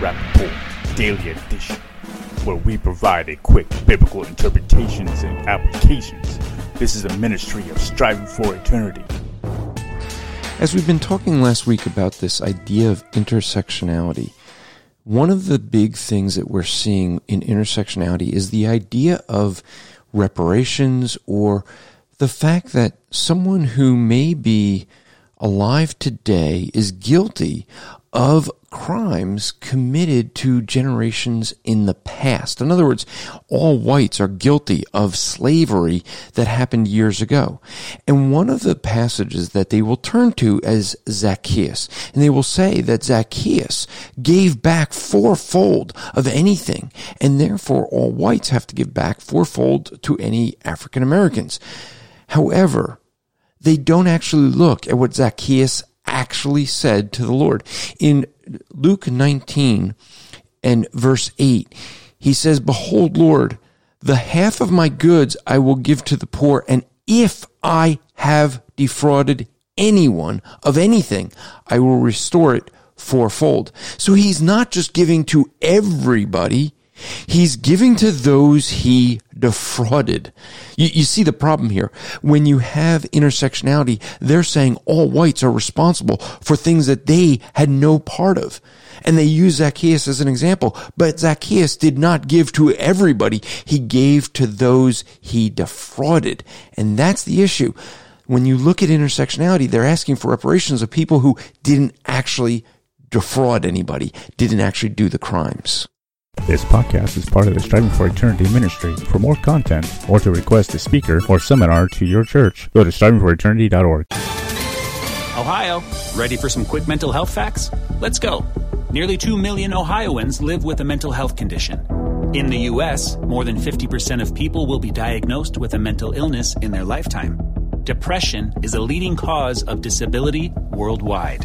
Welcome to the Rapp Report Daily Edition, where we provide a quick biblical interpretations and applications. This is a ministry of striving for eternity. As we've been talking last week about this idea of intersectionality, one of the big things that we're seeing in intersectionality is the idea of reparations or the fact that someone who may be alive today is guilty of crimes committed to generations in the past. In other words, all whites are guilty of slavery that happened years ago. And one of the passages that they will turn to is Zacchaeus. And they will say that Zacchaeus gave back fourfold of anything. And therefore all whites have to give back fourfold to any African Americans. However, they don't actually look at what Zacchaeus actually said to the Lord. In Luke 19 and verse 8, he says, Behold, Lord, the half of my goods I will give to the poor, and if I have defrauded anyone of anything, I will restore it fourfold. So he's not just giving to everybody. He's giving to those he defrauded. You, you, see the problem here. When you have intersectionality, they're saying all whites are responsible for things that they had no part of. And they use Zacchaeus as an example, but Zacchaeus did not give to everybody. He gave to those he defrauded. And that's the issue. When you look at intersectionality, they're asking for reparations of people who didn't actually defraud anybody, didn't actually do the crimes. This podcast is part of the Striving for Eternity ministry. For more content or to request a speaker or seminar to your church, go to strivingforeternity.org. Ohio, ready for some quick mental health facts? Let's go. Nearly 2 million Ohioans live with a mental health condition. In the U.S., more than 50% of people will be diagnosed with a mental illness in their lifetime. Depression is a leading cause of disability worldwide.